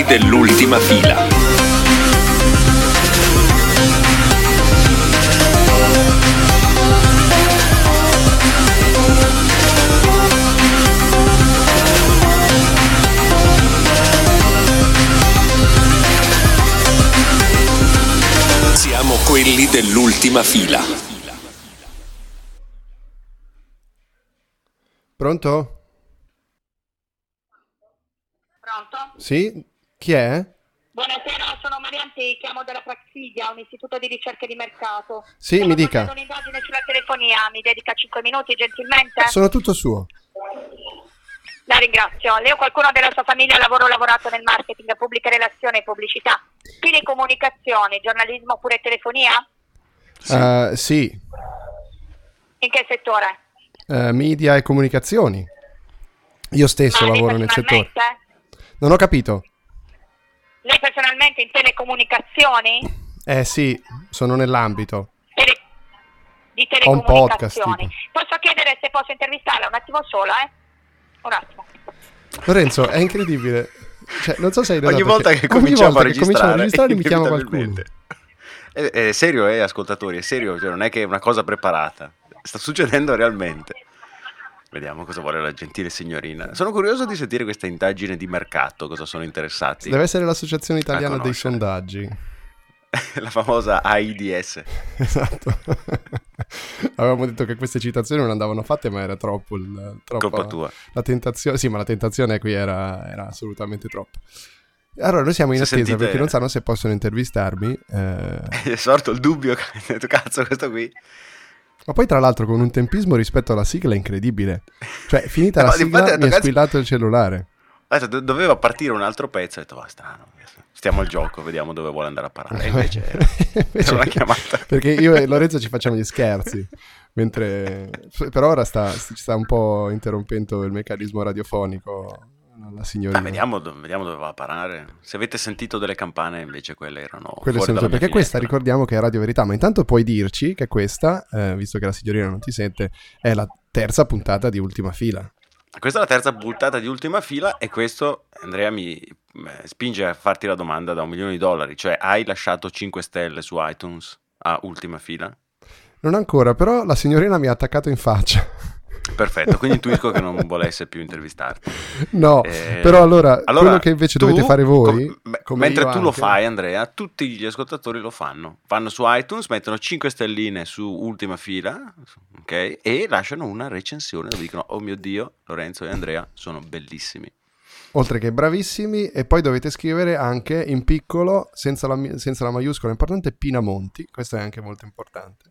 quelli dell'ultima fila. Siamo quelli dell'ultima fila. Pronto? Pronto? Sì? Chi è? Buonasera, sono Marianti, chiamo dalla Praxidia, un istituto di ricerca di mercato. Sì, Sono mi dica. facendo un'indagine sulla telefonia, mi dedica 5 minuti gentilmente? Sono tutto suo. La ringrazio. Lei o qualcuno della sua famiglia ha lavoro lavorato nel marketing, pubbliche relazioni e pubblicità? Telecomunicazioni, giornalismo oppure telefonia? Eh, sì, In che settore? Eh, media e comunicazioni. Io stesso Ma lavoro nel settore. Non ho capito. Lei personalmente in telecomunicazioni? Eh sì, sono nell'ambito. Tele- di Ho un podcast, telecomunicazioni. Posso chiedere se posso intervistarla un attimo solo, eh? Un attimo. Lorenzo, è incredibile. Cioè, non so se hai Ogni volta che ogni cominciamo volta a che cominciamo a registrare, registrare mi chiama qualcuno. È, è serio, eh, ascoltatori, è serio, cioè, non è che è una cosa preparata. Sta succedendo realmente. Vediamo cosa vuole la gentile signorina. Sono curioso di sentire questa indagine di mercato, cosa sono interessati. Deve essere l'associazione italiana dei sondaggi. La famosa AIDS. Esatto. Avevamo detto che queste citazioni non andavano fatte, ma era troppo il, troppo Colpa tua. la tentazione. Sì, ma la tentazione qui era, era assolutamente troppa. Allora, noi siamo in attesa sentite- perché non sanno se possono intervistarmi. eh, È sorto il dubbio, ho detto, cazzo, questo qui. Ma poi, tra l'altro, con un tempismo rispetto alla sigla incredibile. Cioè, finita la sigla, detto, mi è squillato il cellulare. Detto, do- doveva partire un altro pezzo, ho detto, va strano, stiamo al gioco, vediamo dove vuole andare a parare. Invece era, Invece- era una chiamata. Perché io e Lorenzo ci facciamo gli scherzi. Mentre per ora sta, ci sta un po' interrompendo il meccanismo radiofonico la signorina. Vediamo, vediamo dove va a parare. Se avete sentito delle campane, invece quelle erano Quelle sono perché questa ricordiamo che è Radio Verità, ma intanto puoi dirci che questa, eh, visto che la signorina non ti sente, è la terza puntata di Ultima Fila. Questa è la terza puntata di ultima fila e questo, Andrea, mi spinge a farti la domanda da un milione di dollari. Cioè, hai lasciato 5 stelle su iTunes a ultima fila? Non ancora, però la signorina mi ha attaccato in faccia. Perfetto, quindi intuisco che non volesse più intervistarti. No, Eh, però allora, allora, quello che invece tu, dovete fare voi, com- mentre tu lo anche- fai, Andrea, tutti gli ascoltatori lo fanno. Vanno su iTunes, mettono 5 stelline su ultima fila, ok? E lasciano una recensione dove dicono: Oh mio dio, Lorenzo e Andrea sono bellissimi. oltre che bravissimi, e poi dovete scrivere anche in piccolo, senza la, senza la maiuscola importante, Pinamonti, questo è anche molto importante.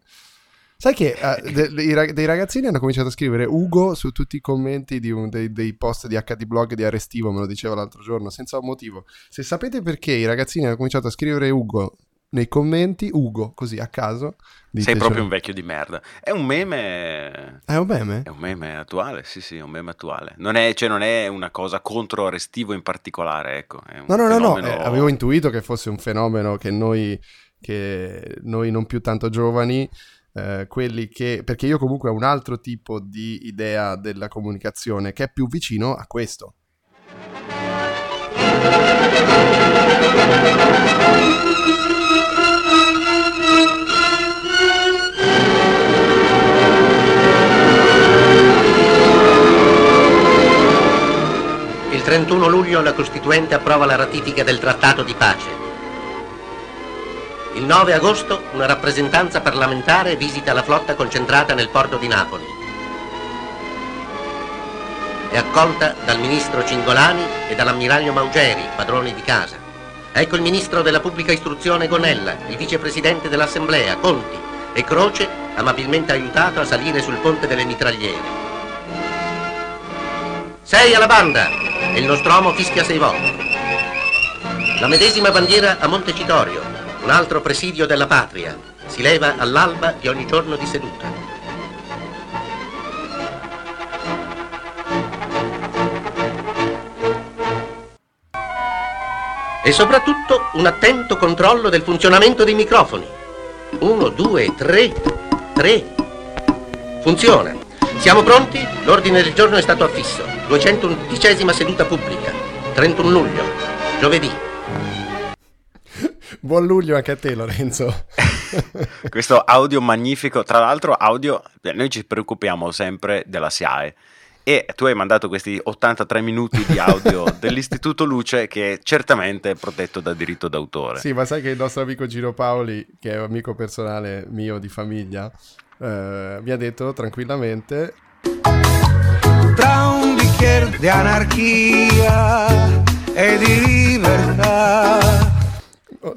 Sai che eh, de- dei dei ragazzini hanno cominciato a scrivere Ugo su tutti i commenti di un- dei, dei post di HD Blog di Arestivo, me lo diceva l'altro giorno, senza motivo. Se sapete perché i ragazzini hanno cominciato a scrivere Ugo nei commenti, Ugo, così a caso, Sei proprio un vecchio di merda. È un meme. È un meme? È un meme attuale, sì, sì, è un meme attuale. Non è, cioè, non è una cosa contro Arestivo in particolare, ecco. È un No, no, no, no, fenomeno- eh, avevo intuito che fosse un fenomeno che noi, che noi non più tanto giovani, eh, quelli che... perché io comunque ho un altro tipo di idea della comunicazione che è più vicino a questo. Il 31 luglio la Costituente approva la ratifica del Trattato di pace. Il 9 agosto una rappresentanza parlamentare visita la flotta concentrata nel porto di Napoli. È accolta dal ministro Cingolani e dall'ammiraglio Maugeri, padroni di casa. Ecco il ministro della pubblica istruzione Gonella, il vicepresidente dell'Assemblea Conti e Croce, amabilmente aiutato a salire sul ponte delle mitragliere. Sei alla banda! E il nostromo fischia sei volte. La medesima bandiera a Montecitorio, altro presidio della patria, si leva all'alba di ogni giorno di seduta. E soprattutto un attento controllo del funzionamento dei microfoni. Uno, due, tre, tre. Funziona. Siamo pronti? L'ordine del giorno è stato affisso. 211 seduta pubblica. 31 luglio. Giovedì. Buon luglio anche a te Lorenzo. Questo audio magnifico, tra l'altro audio, noi ci preoccupiamo sempre della SIAE e tu hai mandato questi 83 minuti di audio dell'Istituto Luce che certamente è protetto da diritto d'autore. Sì, ma sai che il nostro amico Gino Paoli, che è un amico personale mio di famiglia, eh, mi ha detto tranquillamente tra un bicchiere di anarchia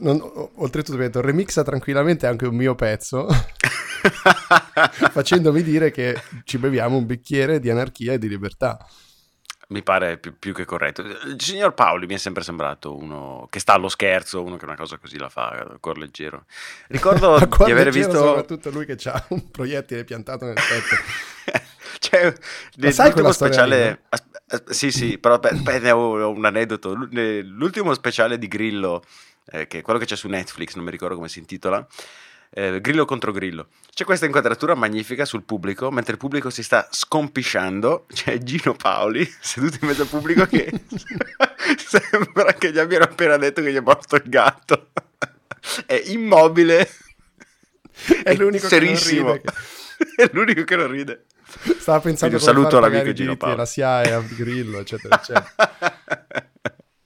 non, oltretutto mi ha detto remixa tranquillamente anche un mio pezzo facendomi dire che ci beviamo un bicchiere di anarchia e di libertà mi pare più, più, che corretto. Il signor Paoli mi è sempre sembrato uno che sta allo scherzo, uno che una cosa così la fa a cuor leggero. Ricordo di aver visto. Soprattutto lui che ha un proiettile piantato nel petto. cioè, l'ultimo speciale. Sì, sì, però beh, ho un aneddoto. L'ultimo speciale di Grillo, eh, che è quello che c'è su Netflix, non mi ricordo come si intitola eh, grillo contro grillo. C'è questa inquadratura magnifica sul pubblico, mentre il pubblico si sta scompisciando, c'è Gino Paoli seduto in mezzo al pubblico che sembra che gli abbiano appena detto che gli è morto il gatto. è immobile. È l'unico serissimo. che non ride. è l'unico che non ride. Stava pensando Quindi un saluto all'amico Gino Paoli. La SIAE al grillo, eccetera, eccetera.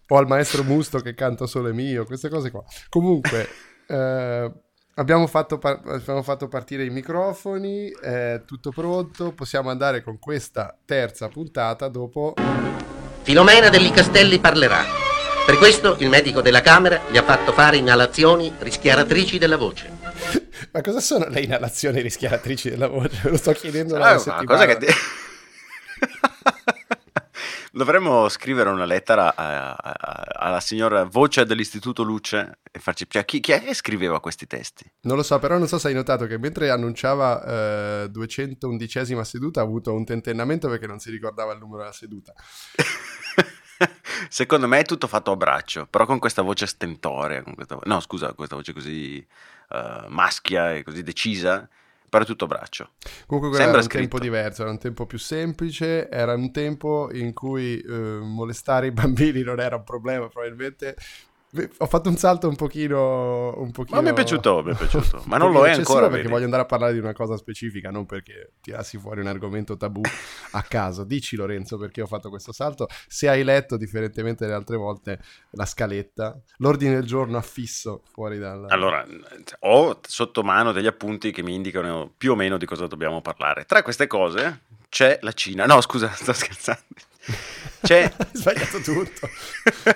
O al maestro Musto che canta solo mio, queste cose qua. Comunque, eh, Abbiamo fatto, par- abbiamo fatto, partire i microfoni, è tutto pronto, possiamo andare con questa terza puntata dopo... Filomena degli Castelli parlerà. Per questo il medico della Camera gli ha fatto fare inalazioni rischiaratrici della voce. Ma cosa sono le inalazioni rischiaratrici della voce? Lo sto chiedendo da ah, una settimana. Cosa che... Dovremmo scrivere una lettera a, a, a, alla signora voce dell'Istituto Luce e farci cioè, chi, chi, è che scriveva questi testi? Non lo so, però non so se hai notato che mentre annunciava eh, 211esima seduta ha avuto un tentennamento perché non si ricordava il numero della seduta. Secondo me è tutto fatto a braccio, però con questa voce stentorea, questa, no scusa, questa voce così uh, maschia e così decisa però è tutto braccio. Comunque era un scritto. tempo diverso, era un tempo più semplice, era un tempo in cui eh, molestare i bambini non era un problema, probabilmente ho fatto un salto un pochino, un pochino... Ma mi è piaciuto, mi è piaciuto, ma non lo è ancora. perché vedi. voglio andare a parlare di una cosa specifica, non perché tirassi fuori un argomento tabù a caso. Dici Lorenzo perché ho fatto questo salto. Se hai letto, differentemente dalle altre volte, la scaletta, l'ordine del giorno affisso fuori dal... Allora, ho sotto mano degli appunti che mi indicano più o meno di cosa dobbiamo parlare. Tra queste cose c'è la Cina. No, scusa, sto scherzando. C'è... Hai sbagliato tutto.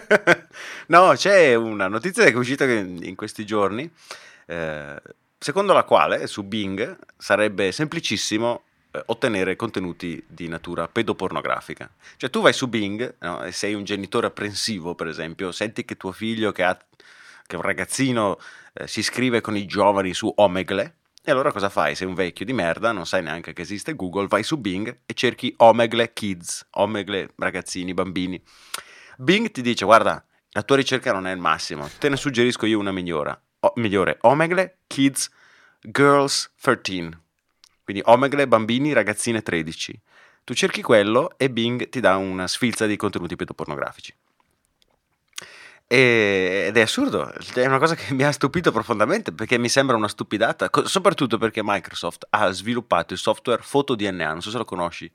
no, c'è una notizia che è uscita in questi giorni, eh, secondo la quale su Bing sarebbe semplicissimo eh, ottenere contenuti di natura pedopornografica. Cioè tu vai su Bing no, e sei un genitore apprensivo, per esempio, senti che tuo figlio che, ha, che è un ragazzino eh, si iscrive con i giovani su Omegle, e allora cosa fai? Sei un vecchio di merda, non sai neanche che esiste Google, vai su Bing e cerchi Omegle Kids, Omegle ragazzini, bambini. Bing ti dice, guarda, la tua ricerca non è il massimo, te ne suggerisco io una migliore, o, migliore Omegle Kids Girls 13. Quindi Omegle bambini, ragazzine 13. Tu cerchi quello e Bing ti dà una sfilza di contenuti pedopornografici. Ed è assurdo, è una cosa che mi ha stupito profondamente perché mi sembra una stupidata, soprattutto perché Microsoft ha sviluppato il software FotoDNA, non so se lo conosci,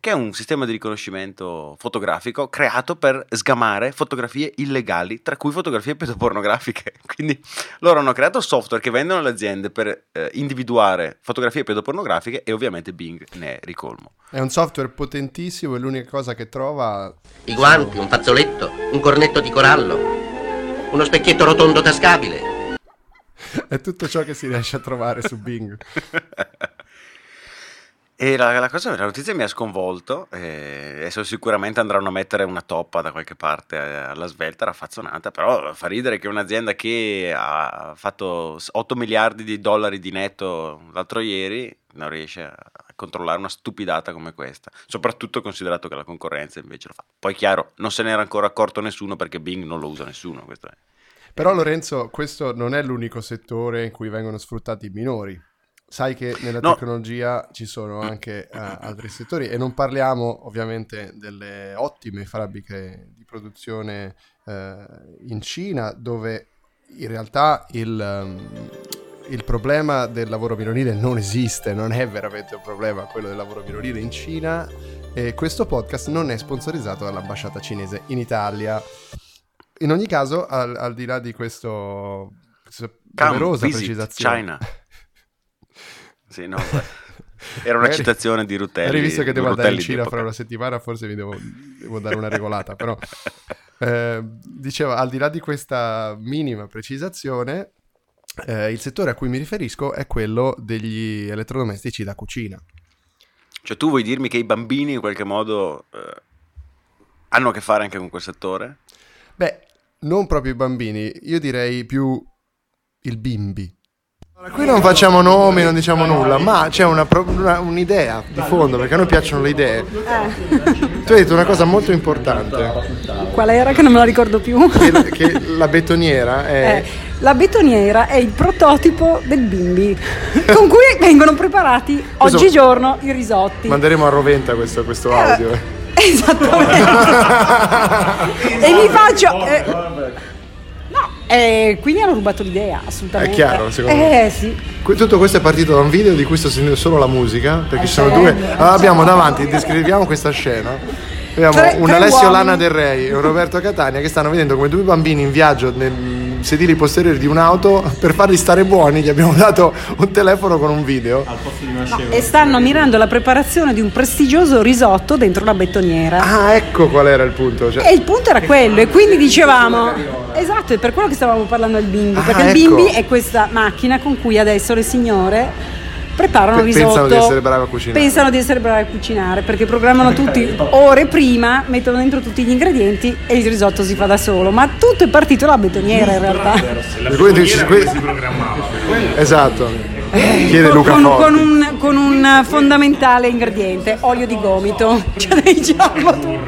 che è un sistema di riconoscimento fotografico creato per sgamare fotografie illegali, tra cui fotografie pedopornografiche. Quindi loro hanno creato software che vendono alle aziende per eh, individuare fotografie pedopornografiche e ovviamente Bing ne è ricolmo. È un software potentissimo e l'unica cosa che trova... I guanti, un fazzoletto, un cornetto di corallo, uno specchietto rotondo tascabile. È tutto ciò che si riesce a trovare su Bing. E la, la, cosa, la notizia mi ha sconvolto, e adesso sicuramente andranno a mettere una toppa da qualche parte eh, alla svelta, raffazzonata, però fa ridere che un'azienda che ha fatto 8 miliardi di dollari di netto l'altro ieri non riesce a controllare una stupidata come questa, soprattutto considerato che la concorrenza invece lo fa. Poi chiaro, non se n'era ancora accorto nessuno perché Bing non lo usa nessuno. Però Lorenzo, questo non è l'unico settore in cui vengono sfruttati i minori sai che nella No. tecnologia ci sono anche eh, altri settori e non parliamo ovviamente delle ottime fabbriche di produzione eh, in Cina dove in realtà il, ehm, il problema del lavoro minorile non esiste, non è veramente un problema quello del lavoro minorile in Cina e questo podcast non è sponsorizzato dall'ambasciata cinese in Italia. In ogni caso, al, al di là di questo, questa Come precisazione, China. Sì, no. Era una citazione di Rutelli. Magari visto che devo andare in Cina fra una settimana, forse mi devo, devo dare una regolata. Però, eh, dicevo, al di là di questa minima precisazione, eh, il settore a cui mi riferisco è quello degli elettrodomestici da cucina. Cioè, tu vuoi dirmi che i bambini in qualche modo eh, hanno a che fare anche con quel settore? Beh, non proprio i bambini, io direi più il bimbi. Qui non facciamo nomi, non diciamo nulla, ma c'è una pro- una- un'idea di fondo, perché a noi piacciono le idee. Tu hai detto una cosa molto importante, Qual era che non me la ricordo più? che, che la betoniera è... Eh, la betoniera è il prototipo del bimbi con cui vengono preparati Questo- oggigiorno i risotti. Manderemo a Roventa questo, questo Eh, audio. Esattamente. e mi faccio... eh, eh, quindi hanno rubato l'idea, assolutamente. È chiaro, secondo eh, me. sì. Que- Tutto questo è partito da un video di cui sto sentendo solo la musica, perché ci sono Eh, due... eh, Allora, abbiamo davanti, descriviamo questa scena. Abbiamo Tre- un tre Alessio uomini. Lana Del Rey e un Roberto Catania che stanno vedendo come due bambini in viaggio nei sedili posteriori di un'auto per farli stare buoni gli abbiamo dato un telefono con un video. E stanno ammirando la preparazione di un prestigioso risotto dentro la betoniera. Ah, ecco qual era il punto. cioè- E il punto era quello, e quindi dicevamo, esatto, è per quello che stavamo parlando del bimbi, Ah, perché il ecco. bimbi è questa macchina con cui adesso le signore preparano il pensano risotto. di essere brave a cucinare. Pensano di essere bravi a cucinare, perché programmano tutti ore prima, mettono dentro tutti gli ingredienti e il risotto si fa da solo. Ma tutto è partito dalla betoniera in realtà. E quindi dici- que- Esatto. Chiede Con, Luca con- con un, con un fondamentale ingrediente, olio di gomito, cioè diciamo tu,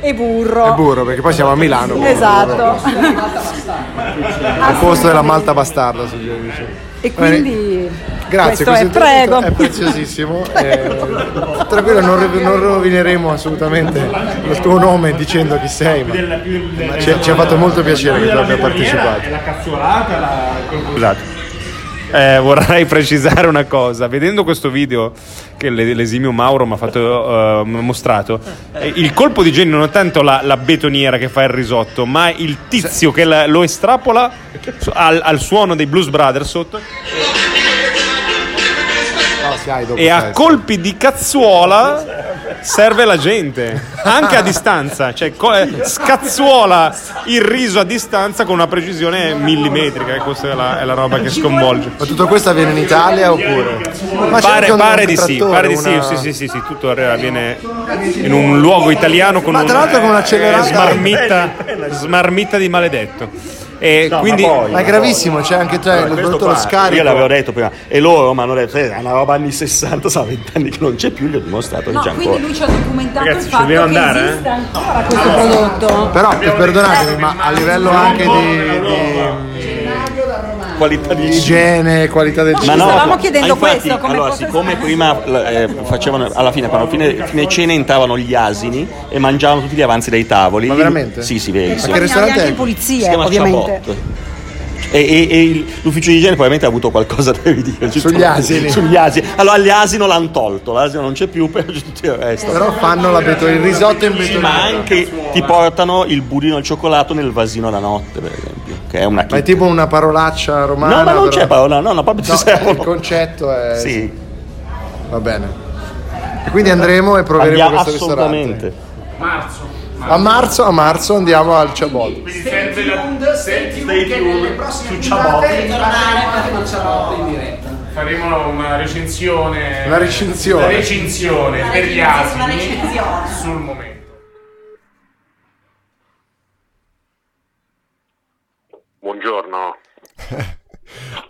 e burro. E burro, perché poi siamo a Milano. burro. Esatto. Al posto della malta bastarda. su dice. E quindi Grazie, questo è questo prego. intervento è preziosissimo. Eh, tranquillo, non, non rovineremo assolutamente il tuo nome dicendo chi sei, ma, ma ci, ci ha fatto molto piacere che tu abbia partecipato. Scusate. Eh, vorrei precisare una cosa, vedendo questo video che l'e- l'esimio Mauro mi ha fatto, ha mostrato, eh, il colpo di genio non è tanto la, la betoniera che fa il risotto, ma il tizio che la- lo estrapola al, al suono dei Blues Brothers sotto e a colpi di cazzuola serve la gente, anche a distanza, cioè eh, scazzuola il riso a distanza con una precisione millimetrica, e questa è la, è la roba che sconvolge. Ma tutto questo avviene in Italia oppure? Ma Pare, pare di sì, pare di sì, una- sì, sì, sì, sì, tutto avviene in un luogo italiano con Ma tra un- l'altro con eh, smarmitta, smarmitta di maledetto. E quindi Ma è gravissimo, c'è anche cioè, Questo soprattutto qua, lo scarico. Io l'avevo detto prima, e loro mi hanno detto: "Eh, è una roba anni 60, sa, 20 anni che non c'è più, gli ho dimostrato No, che c'è quindi ancora. lui ci ha documentato Ragazzi, il fatto che andare, esiste ancora questo prodotto. Però per- perdonatemi, ma a livello anche di, di- Qualità di igiene, qualità del cibo. no, stavamo chiedendo ah, infatti, questo, come allora, siccome prima eh, facevano alla fine, quando fine, fine cena entravano gli asini e mangiavano tutti gli avanzi dai tavoli. Ma veramente? Sì, si vede. Ma sì. che ristorante anche pulizie, ovviamente. Chabot. E, e- e il- l'ufficio di igiene probabilmente ha avuto qualcosa da dire Sugli asini. Sugli asini. Allora, l'asino l'hanno tolto, l'asino non c'è più, però c'è tutto il resto. Però fanno la beto- il risotto in Sì, ma anche ti portano il budino al cioccolato nel vasino la notte, per esempio, che è una Ma è chicca. tipo una parolaccia romana. No, ma non però- c'è parola, no, no, proprio ti No, servono. il concetto è... Sì, Va bene. E quindi andremo e proveremo andiamo questo assolutamente. ristorante. A marzo, a marzo andiamo al Chabot. Faremo una recensione. Una recensione. Una recensione per gli asini sul momento.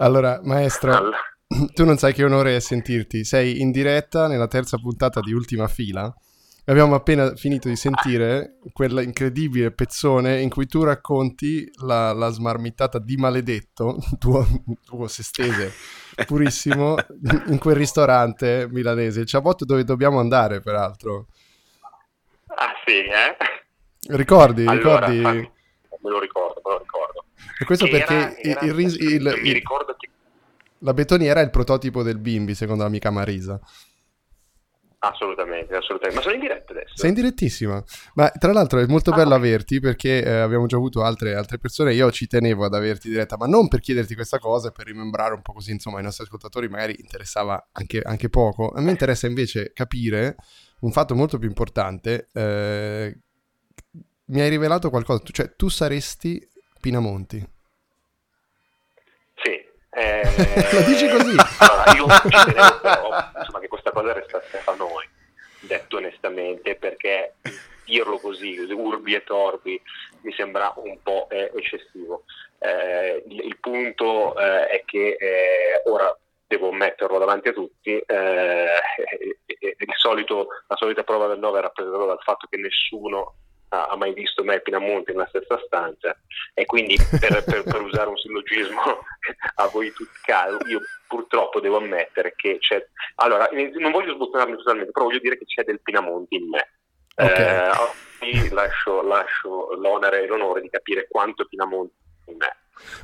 Allora, maestro, Al- tu non sai che onore è sentirti. Sei in diretta nella terza puntata di Ultima Fila Abbiamo appena finito di sentire quella incredibile pezzone in cui tu racconti la, la smarmittata di maledetto, tuo, tuo sestese purissimo, in quel ristorante milanese, il Ciabotto dove dobbiamo andare peraltro. Ah sì, eh? Ricordi? Allora, ricordi? ah, me lo ricordo, me lo ricordo. E questo perché era- il- il il- mi ricordo che la betoniera è il prototipo del bimbi, secondo l'amica Marisa. assolutamente, assolutamente. Ma sono in diretta adesso? Sei in direttissima. Ma tra l'altro è Ah, molto bello averti perché eh, abbiamo già avuto altre, altre persone. Io ci tenevo ad averti diretta, ma non per chiederti questa cosa, per rimembrare un po' così, insomma, ai nostri ascoltatori magari interessava anche, anche poco. A me interessa invece capire un fatto molto più importante. eh, mi hai rivelato qualcosa, cioè tu saresti Pinamonti. Sì. eh, La dici così? Allora, io ci tenevo però insomma, che questa cosa restasse fra noi, detto onestamente, perché dirlo così, urbi e torbi, mi sembra un po' eh, eccessivo. Eh, il, il punto eh, è che eh, ora devo metterlo davanti a tutti, eh, e- e- il solito- la solita prova del 9 è rappresentata dal fatto che nessuno ha ha mai visto me e Pinamonti nella stessa stanza. E quindi per, per- per usare un sillogismo a voi tutti caro, io purtroppo devo ammettere che c'è allora eh, non voglio sbottonarmi totalmente però voglio dire che c'è del Pinamonti in me. Ok. Eh, oggi lascio, lascio l'onere e l'onore di capire quanto Pinamonti è in me.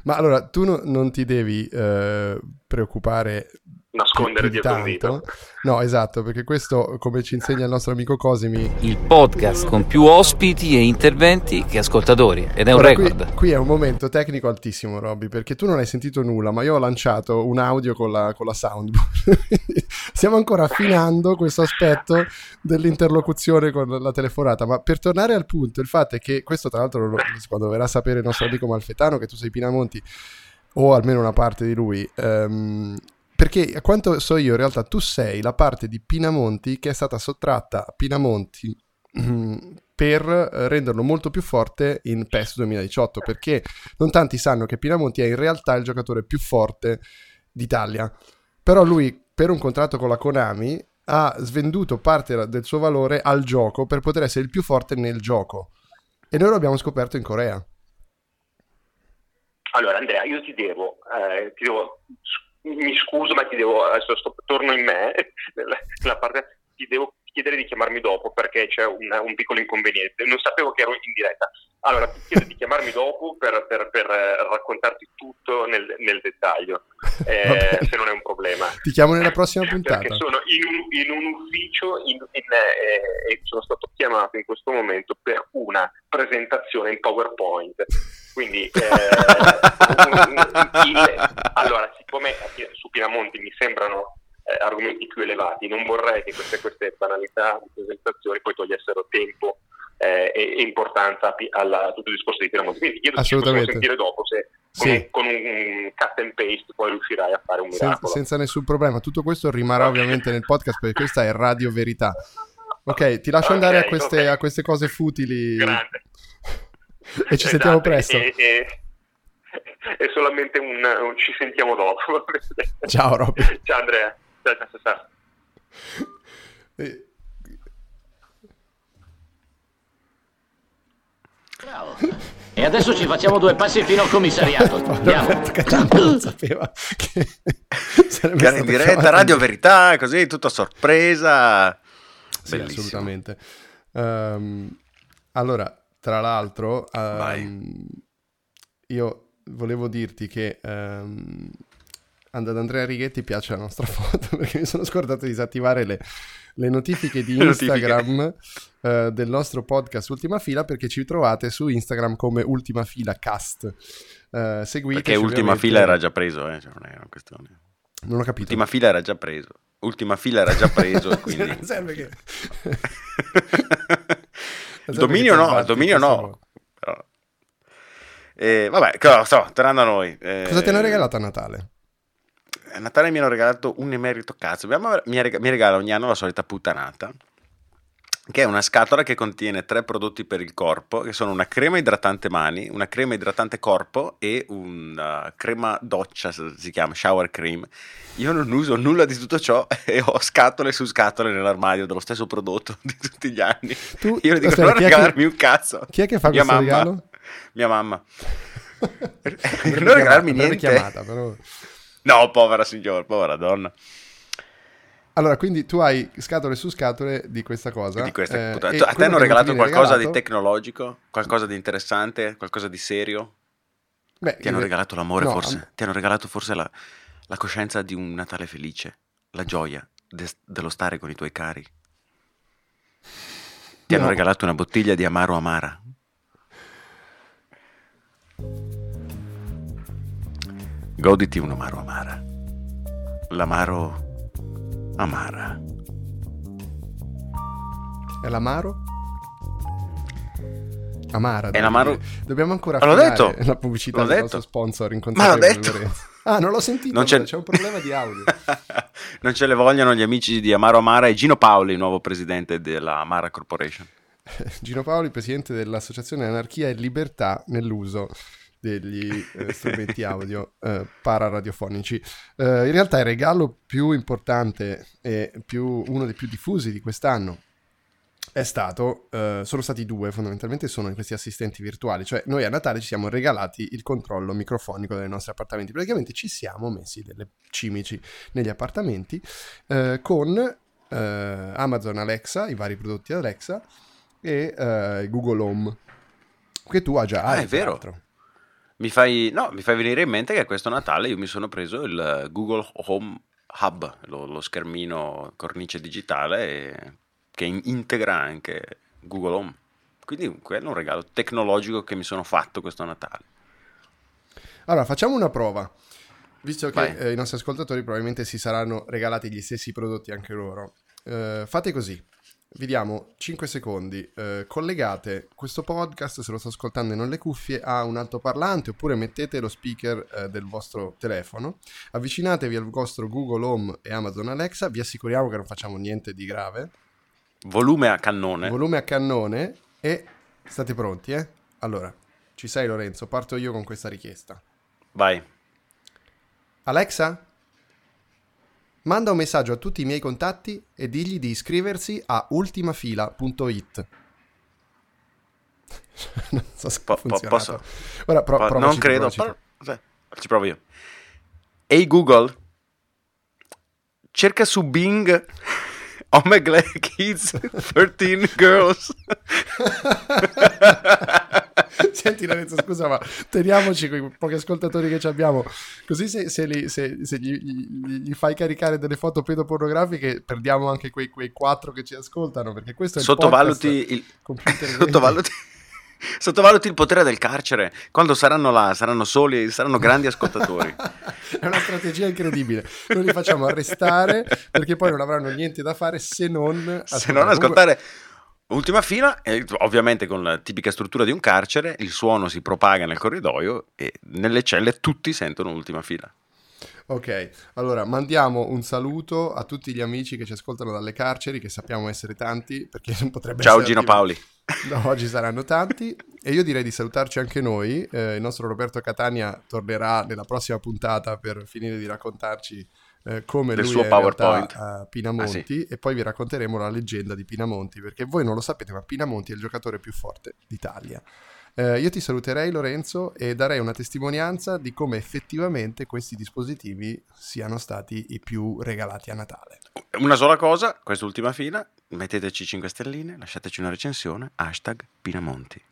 Ma allora tu no- non ti devi eh, preoccupare nascondere dietro un dito tanto. No, esatto, perché questo, come ci insegna il nostro amico Cosimi, Il podcast con più ospiti e interventi che ascoltatori ed è un Ora, record. Qui, qui è un momento tecnico altissimo, Robby, perché tu non hai sentito nulla, ma io ho lanciato un audio con la, con la soundboard. Stiamo ancora affinando questo aspetto dell'interlocuzione con la telefonata. Ma per tornare al punto, il fatto è che questo, tra l'altro, lo- quando verrà a sapere il nostro amico Malfetano che tu sei Pinamonti, o almeno una parte di lui, ehm, perché a quanto so io, in realtà tu sei la parte di Pinamonti che è stata sottratta a Pinamonti per eh, renderlo molto più forte in PES 2018 perché non tanti sanno che Pinamonti è in realtà il giocatore più forte d'Italia. Però lui per un contratto con la Konami ha svenduto parte del suo valore al gioco per poter essere il più forte nel gioco. E noi lo abbiamo scoperto in Corea. Allora Andrea, io ti devo, eh, ti devo mi scuso ma ti devo, adesso sto- torno in me, nella, nella parte, ti devo chiedere di chiamarmi dopo perché c'è un, un piccolo inconveniente, non sapevo che ero in diretta. Allora ti chiedo di chiamarmi dopo per, per- per, eh, raccontarti tutto nel, nel dettaglio, eh, se non è un problema. ti chiamo nella prossima Perché puntata sono in un, in un ufficio in- in, eh, e sono stato chiamato in questo momento per una presentazione in PowerPoint. Quindi, eh, un- un- il- allora, siccome su Pinamonti mi sembrano eh, argomenti più elevati, non vorrei che queste, queste banalità di presentazioni poi togliessero tempo eh, e, e importanza a, Pi- alla, a tutto il discorso di Pinamonti. Quindi chiedo se possiamo sentire dopo se con, Sì. un, con un cut and paste poi riuscirai a fare un Sen- miracolo. senza nessun problema tutto questo rimarrà ovviamente nel podcast perché questa è Radio Verità ok ti lascio andare a queste, ok. a queste cose futili Grande. E ci sentiamo Esatto, presto E, e- è solamente un, un ci sentiamo dopo. Ciao, Robby. Ciao Andrea. Ciao, ciao, ciao, ciao. Eh, E adesso ci facciamo due passi fino al commissariato. Andiamo. Non sapeva che in diretta chiamato Radio Verità, così tutta sorpresa. Sì, Bellissimo. assolutamente. Ehm, allora, tra l'altro, ehm, io volevo dirti che and- ad Andrea Righetti piace la nostra foto perché mi sono scordato di disattivare le, le notifiche di. Instagram eh, del nostro podcast Ultima Fila perché ci trovate su Instagram come Ultima Fila Cast. Eh, seguiteci, Perché ultima ovviamente. fila era già preso, eh, cioè non è una questione. Non ho capito. Ultima fila era già preso. Ultima fila era già preso quindi... Non serve che... il dominio che ti no, il dominio no. Però- Eh, vabbè, so, tornando a noi. eh, Cosa ti hanno regalato a Natale? A Natale mi hanno regalato un emerito cazzo. Mi regala ogni anno la solita puttanata. Che è una scatola che contiene tre prodotti per il corpo, che sono una crema idratante mani, una crema idratante corpo e una crema doccia, si chiama shower cream. Io non uso nulla di tutto ciò e ho scatole su scatole nell'armadio dello stesso prodotto di tutti gli anni. Tu- Io dico, aspetta, non è che- regalarmi un cazzo. chi è che fa Mia questo mamma. regalo? Mia mamma. Non regalarmi niente. chiamata, però. No, povera signora, povera donna. Allora, quindi tu hai scatole su scatole di questa cosa. Di queste eh, Tu- a te hanno regalato qualcosa di regalato- tecnologico? Qualcosa di interessante? Qualcosa di serio? Beh, Ti hanno io- regalato l'amore no, forse? am- Ti hanno regalato forse la, la coscienza di un Natale felice? La gioia de- dello stare con i tuoi cari? Ti hanno No. regalato una bottiglia di Amaro Amara? Goditi un Amaro Amara. L'Amaro Amara. È l'amaro? Amara. È l'amaro- Dobbiamo ancora affidare detto. la pubblicità L'ho del detto. nostro sponsor in Ma l'ho consapevole detto. Lorenzo. Ah, non l'ho sentito. Non c'è- c'è un problema di audio. Non ce le vogliono gli amici di Amaro Amara e Gino Paoli, nuovo presidente della Amara Corporation. Gino Paoli, presidente dell'Associazione Anarchia e Libertà nell'uso degli eh, strumenti audio eh, pararadiofonici. Eh, in realtà il regalo più importante e più- uno dei più diffusi di quest'anno è stato, eh, sono stati due fondamentalmente, sono questi assistenti virtuali, cioè noi a Natale ci siamo regalati il controllo microfonico dei nostri appartamenti, praticamente ci siamo messi delle cimici negli appartamenti eh, con eh, Amazon Alexa, i vari prodotti Alexa e Google Home, che tu hai già Ah, hai, è vero. l'altro. Mi fai, no, mi fai venire in mente che questo Natale io mi sono preso il Google Home Hub, lo, lo schermino cornice digitale e- che in- integra anche Google Home. Quindi quello è un regalo tecnologico che mi sono fatto questo Natale. Allora, facciamo una prova. Visto che eh, i nostri ascoltatori probabilmente si saranno regalati gli stessi prodotti anche loro, Eh, fate così. Vi diamo 5 secondi. eh, collegate questo podcast, se lo sto ascoltando e non le cuffie, a un altoparlante oppure mettete lo speaker eh, del vostro telefono. Avvicinatevi al vostro Google Home e Amazon Alexa. Vi assicuriamo che non facciamo niente di grave. Volume a cannone. Volume a cannone e state pronti, eh? Allora, ci sei Lorenzo? Parto io con questa richiesta. Vai. Alexa, manda un messaggio a tutti i miei contatti e digli di iscriversi a ultimafila.it. non so se Po- po- posso? Ora, pro- Po- provaci non credo. provaci però- ci provo io. Ehi Google, cerca su Bing Omegle Kids 13 Girls. Senti Lorenzo, scusa, ma teniamoci quei pochi ascoltatori che ci abbiamo. Così se, se li- se- se gli, gli- gli fai caricare delle foto pedopornografiche, perdiamo anche quei, quei quattro che ci ascoltano. Perché questo è il Sottovaluti il, computer sottovaluti, sottovaluti il potere del carcere. Quando saranno là, saranno soli saranno grandi ascoltatori. È una strategia incredibile. Noi li facciamo arrestare perché poi non avranno niente da fare se non Se non ascoltare ultima fila, ovviamente con la tipica struttura di un carcere, il suono si propaga nel corridoio e nelle celle tutti sentono ultima fila. Ok, allora mandiamo un saluto a tutti gli amici che ci ascoltano dalle carceri, che sappiamo essere tanti, perché non potrebbe Ciao Gino di- Paoli. No, oggi saranno tanti e io direi di salutarci anche noi. Eh, il nostro Roberto Catania tornerà nella prossima puntata per finire di raccontarci eh, come Del lui suo in realtà PowerPoint. a Pinamonti Ah, sì. e poi vi racconteremo la leggenda di Pinamonti perché voi non lo sapete ma Pinamonti è il giocatore più forte d'Italia. Eh, io ti saluterei Lorenzo e darei una testimonianza di come effettivamente questi dispositivi siano stati i più regalati a Natale. Una sola cosa, quest'ultima fila, metteteci 5 stelline, lasciateci una recensione, hashtag Pinamonti.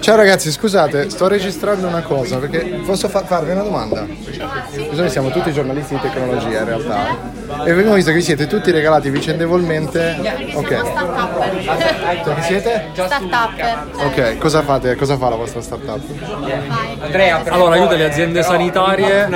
Ciao ragazzi, scusate, sto registrando una cosa perché posso fa- farvi una domanda? Noi siamo tutti giornalisti di tecnologia in realtà e abbiamo visto che vi siete tutti regalati vicendevolmente. Ok. Cioè, chi siete? Startup. Ok, cosa fate? Cosa fa la vostra startup? Allora aiuta le aziende sanitarie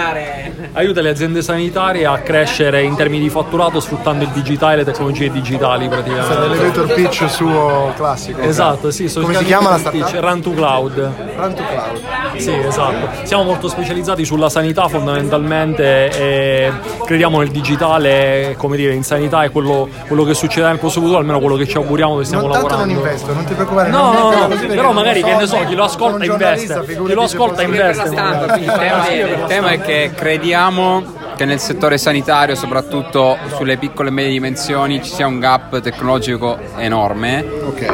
aiuta le aziende sanitarie a crescere in termini di fatturato sfruttando il digitale e le tecnologie digitali praticamente. L'elevator pitch suo classico. Esatto, sì. Come si chiama la pitch, startup? Run to Cloud. Run to Cloud. Sì, esatto. Siamo molto specializzati sulla sanità fondamentalmente e crediamo nel digitale, come dire, in sanità è quello, quello che succederà nel prossimo futuro, almeno quello che ci auguriamo che stiamo Non tanto non lavorando. investo, non ti preoccupare. No, no, no, però magari so, che ne so, chi lo ascolta investe. Chi lo ascolta investe. Il tema è che crediamo amo. Che nel settore sanitario, soprattutto sulle piccole e medie dimensioni, ci sia un gap tecnologico enorme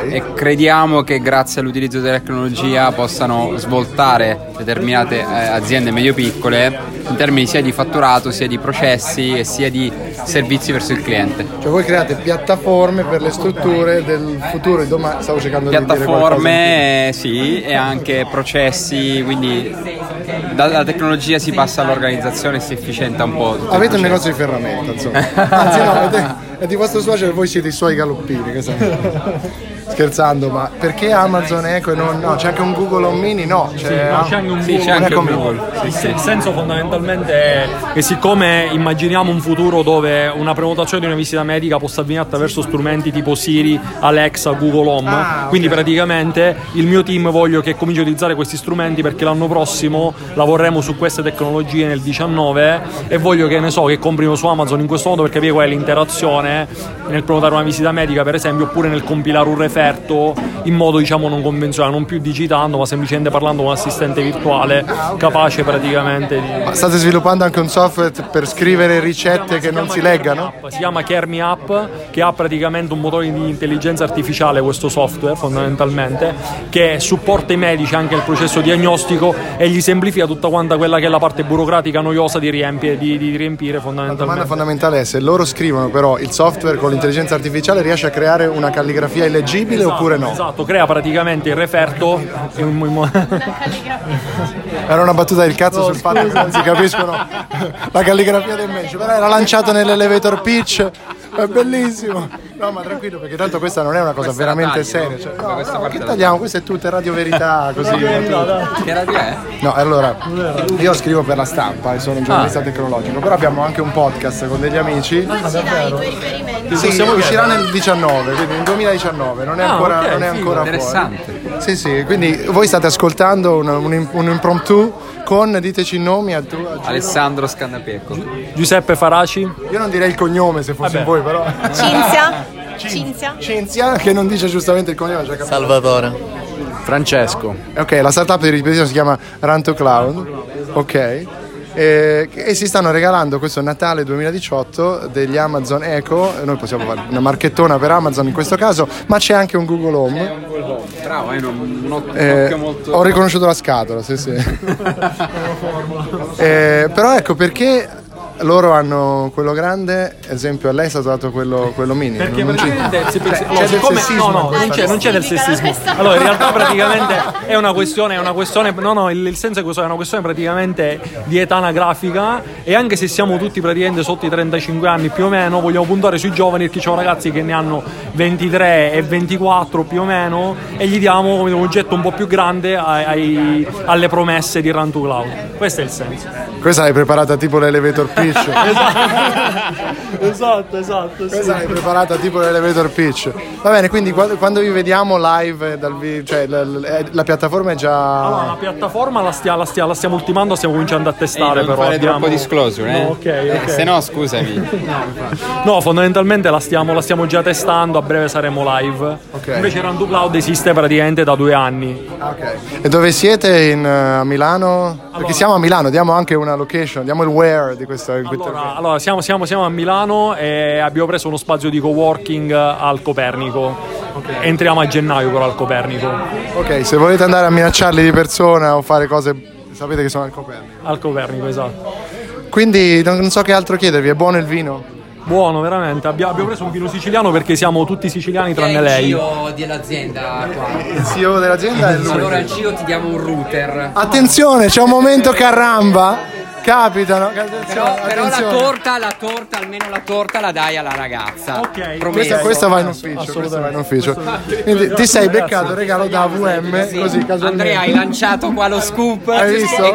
e crediamo che grazie all'utilizzo della tecnologia possano svoltare determinate eh, aziende medio-piccole in termini sia di fatturato, sia di processi e sia di servizi verso il cliente. Cioè voi create piattaforme per le strutture del futuro e domani stavo cercando di dire. Piattaforme, sì, e anche processi, quindi dalla tecnologia si passa all'organizzazione e si efficienta un po'. Il Avete un negozio di ferramenta, insomma. Anzi no, è di vostro suocero voi siete i suoi galoppini. Scherzando, ma perché Amazon Echo e non... No, c'è anche un Google Home Mini? No, c'è, Sì, no, c'è anche un Sì, Google. anche un Google. Mini. Il senso fondamentalmente è che siccome immaginiamo un futuro dove una prenotazione di una visita medica possa avvenire attraverso strumenti tipo Siri, Alexa, Google Home, Ah, quindi praticamente il mio team voglio che cominci a utilizzare questi strumenti perché l'anno prossimo lavoreremo su queste tecnologie nel 19 e voglio che ne so che comprino su Amazon in questo modo per capire qual è l'interazione nel prenotare una visita medica per esempio oppure nel compilare un referto in modo diciamo non convenzionale, non più digitando ma semplicemente parlando con un assistente virtuale capace praticamente di... Ma state sviluppando anche un software per scrivere ricette che non si leggano? Si chiama Kermi App, che ha praticamente un motore di intelligenza artificiale, questo software fondamentalmente, che supporta i medici anche il processo diagnostico e gli semplifica tutta quanta quella che è la parte burocratica noiosa di riempire, di, di riempire La domanda fondamentalmente. fondamentale è se loro scrivono però il software con l'intelligenza artificiale riesce a creare una calligrafia illeggibile oppure no? Esatto, crea praticamente il referto Era una battuta del cazzo sul fatto che non si capiscono la calligrafia del medici, però era lanciato nell'elevator pitch, è bellissimo. No, ma tranquillo, perché tanto questa non è una cosa Questa la veramente tagli, seria. no? Cioè, no, questa no, parte che la tagliamo? Questa è tutta radio verità, così. Che radio è? No, allora, io scrivo per la stampa e sono un giornalista tecnologico, però abbiamo anche un podcast con degli amici. Sì, Possiamo uscirà chiedere? nel 19, quindi nel 2019, non è Ah, ancora, ok, non è ancora interessante. fuori. Sì, sì, quindi voi state ascoltando un, un, un impromptu con, diteci i nomi, a tu, a. Alessandro Scannapecco. Giuseppe Faraci. Io non direi il cognome se fossi voi, però. Cinzia. Cinzia. Cinzia, che non dice giustamente il cognome. già capito. Salvatore. Francesco. Ok, la startup di ripetizione si chiama Run to Cloud. Ok. E, e si stanno regalando questo Natale 2018 degli Amazon Echo. Noi possiamo fare una marchettona per Amazon in questo caso, ma c'è anche un Google Home. Bravo, è un, un un Eh, occhio molto... ho riconosciuto la scatola, sì, sì. Eh, però ecco perché loro hanno quello grande, esempio a lei è stato dato quello, quello mini. Perché non praticamente C'è del siccome- sessismo no, no, non c'è, non c'è del sessismo. Allora, in realtà praticamente è una questione, è una questione, no, no, il, il senso è questo, è una questione praticamente di età anagrafica e anche se siamo tutti praticamente sotto i 35 anni più o meno, vogliamo puntare sui giovani perché ci sono ragazzi che ne hanno 23 e 24 più o meno e gli diamo un oggetto un po' più grande ai- ai- alle promesse di Run to Cloud. Questo è il senso. Questa l'hai preparata tipo l'elevator pitch. esatto, esatto. Questa l'hai preparata tipo l'elevator pitch. Va bene, quindi quando, quando vi vediamo live dal vi- cioè la, la- la piattaforma è già. Allora, la piattaforma la, stia- la stia- la stiamo ultimando, stiamo cominciando a testare. Ehi, non però fare abbiamo- troppo disclosure, eh? No, ok, Eh, ok. se no, scusami. No, fondamentalmente la stiamo, la stiamo già testando, a breve saremo live. Invece Run to Cloud esiste praticamente da due anni. E dove siete in, eh, a Milano? Perché siamo a Milano, diamo anche una location, diamo il where di questo Allora, allora, siamo, siamo- siamo a Milano e abbiamo preso uno spazio di coworking al Copernico. Entriamo a gennaio però al Copernico. Ok, se volete andare a minacciarli di persona o fare cose, sapete che sono al Copernico. Al Copernico, esatto. Quindi non non so che altro chiedervi, è buono il vino? Buono, veramente. Abbia- Abbiamo preso un vino siciliano perché siamo tutti siciliani tranne lei. Il CEO dell'azienda qua. Il CEO dell'azienda è lui. Allora al CEO ti diamo un router. Attenzione, c'è un momento caramba capitano. Attenzione, Però, però la torta, la torta, almeno la torta la dai alla ragazza. Ok, Questa, questa va in ufficio, questa va in ufficio. Quindi ti sei beccato il regalo da AVM così casualmente. Andrea, hai lanciato qua lo scoop. Hai visto?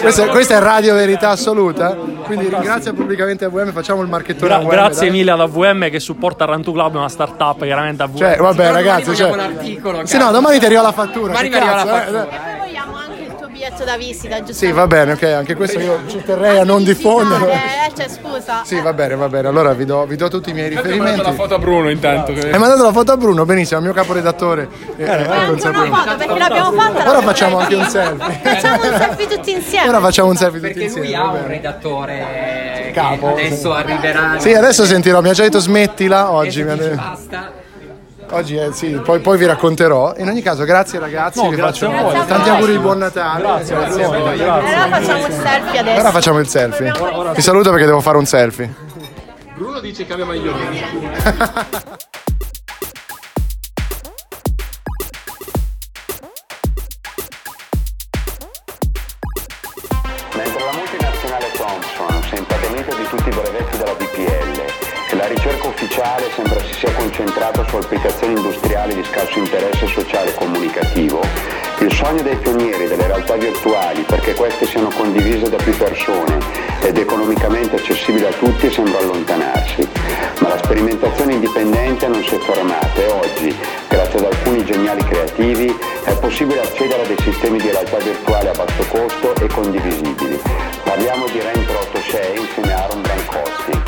Questa, questa è radio verità assoluta. Quindi ringrazia pubblicamente AVM, facciamo il marchettone Gra- AVM. grazie dai. mille ad AVM che supporta Rantu Club, una startup chiaramente AVM. Cioè, vabbè, ragazzi, cioè, sì, no, domani ti arriva la fattura. Domani mi arriva la eh? fattura. Il tuo biglietto da visita, giusto? Sì, va bene, ok, anche questo io ci terrei a non diffondere. Eh, cioè, scusa. Sì, va bene, va bene. Allora vi do, vi do tutti i miei riferimenti. la foto a Bruno intanto. che- Hai mandato la foto a Bruno, benissimo, al mio caporedattore. Eh, eh, consapevole. Una foto, perché l'abbiamo fatta. Ora facciamo anche un selfie. Facciamo un selfie tutti insieme. Ora facciamo un selfie tutti Perché lui insieme. ha un redattore che Capo. adesso arriverà. Sì, adesso sentirò, mi ha già detto smettila oggi. mi ha Dice, detto- basta. Oggi eh, sì, poi, poi vi racconterò. In ogni caso, grazie ragazzi. No, vi grazie faccio a voi. tanti auguri di buon Natale. Grazie, a voi, Allora facciamo il selfie adesso. Ora facciamo il selfie. Vi saluto perché devo fare un selfie. Bruno dice cambia maglione. ufficiale sembra si sia concentrata su applicazioni industriali di scarso interesse sociale e comunicativo, il sogno dei pionieri delle realtà virtuali perché queste siano condivise da più persone ed economicamente accessibili a tutti sembra allontanarsi. Ma la sperimentazione indipendente non si è fermata e oggi, grazie ad alcuni geniali creativi, è possibile accedere a dei sistemi di realtà virtuale a basso costo e condivisibili. Parliamo di REM 386 insieme a Aaron Brancoschi.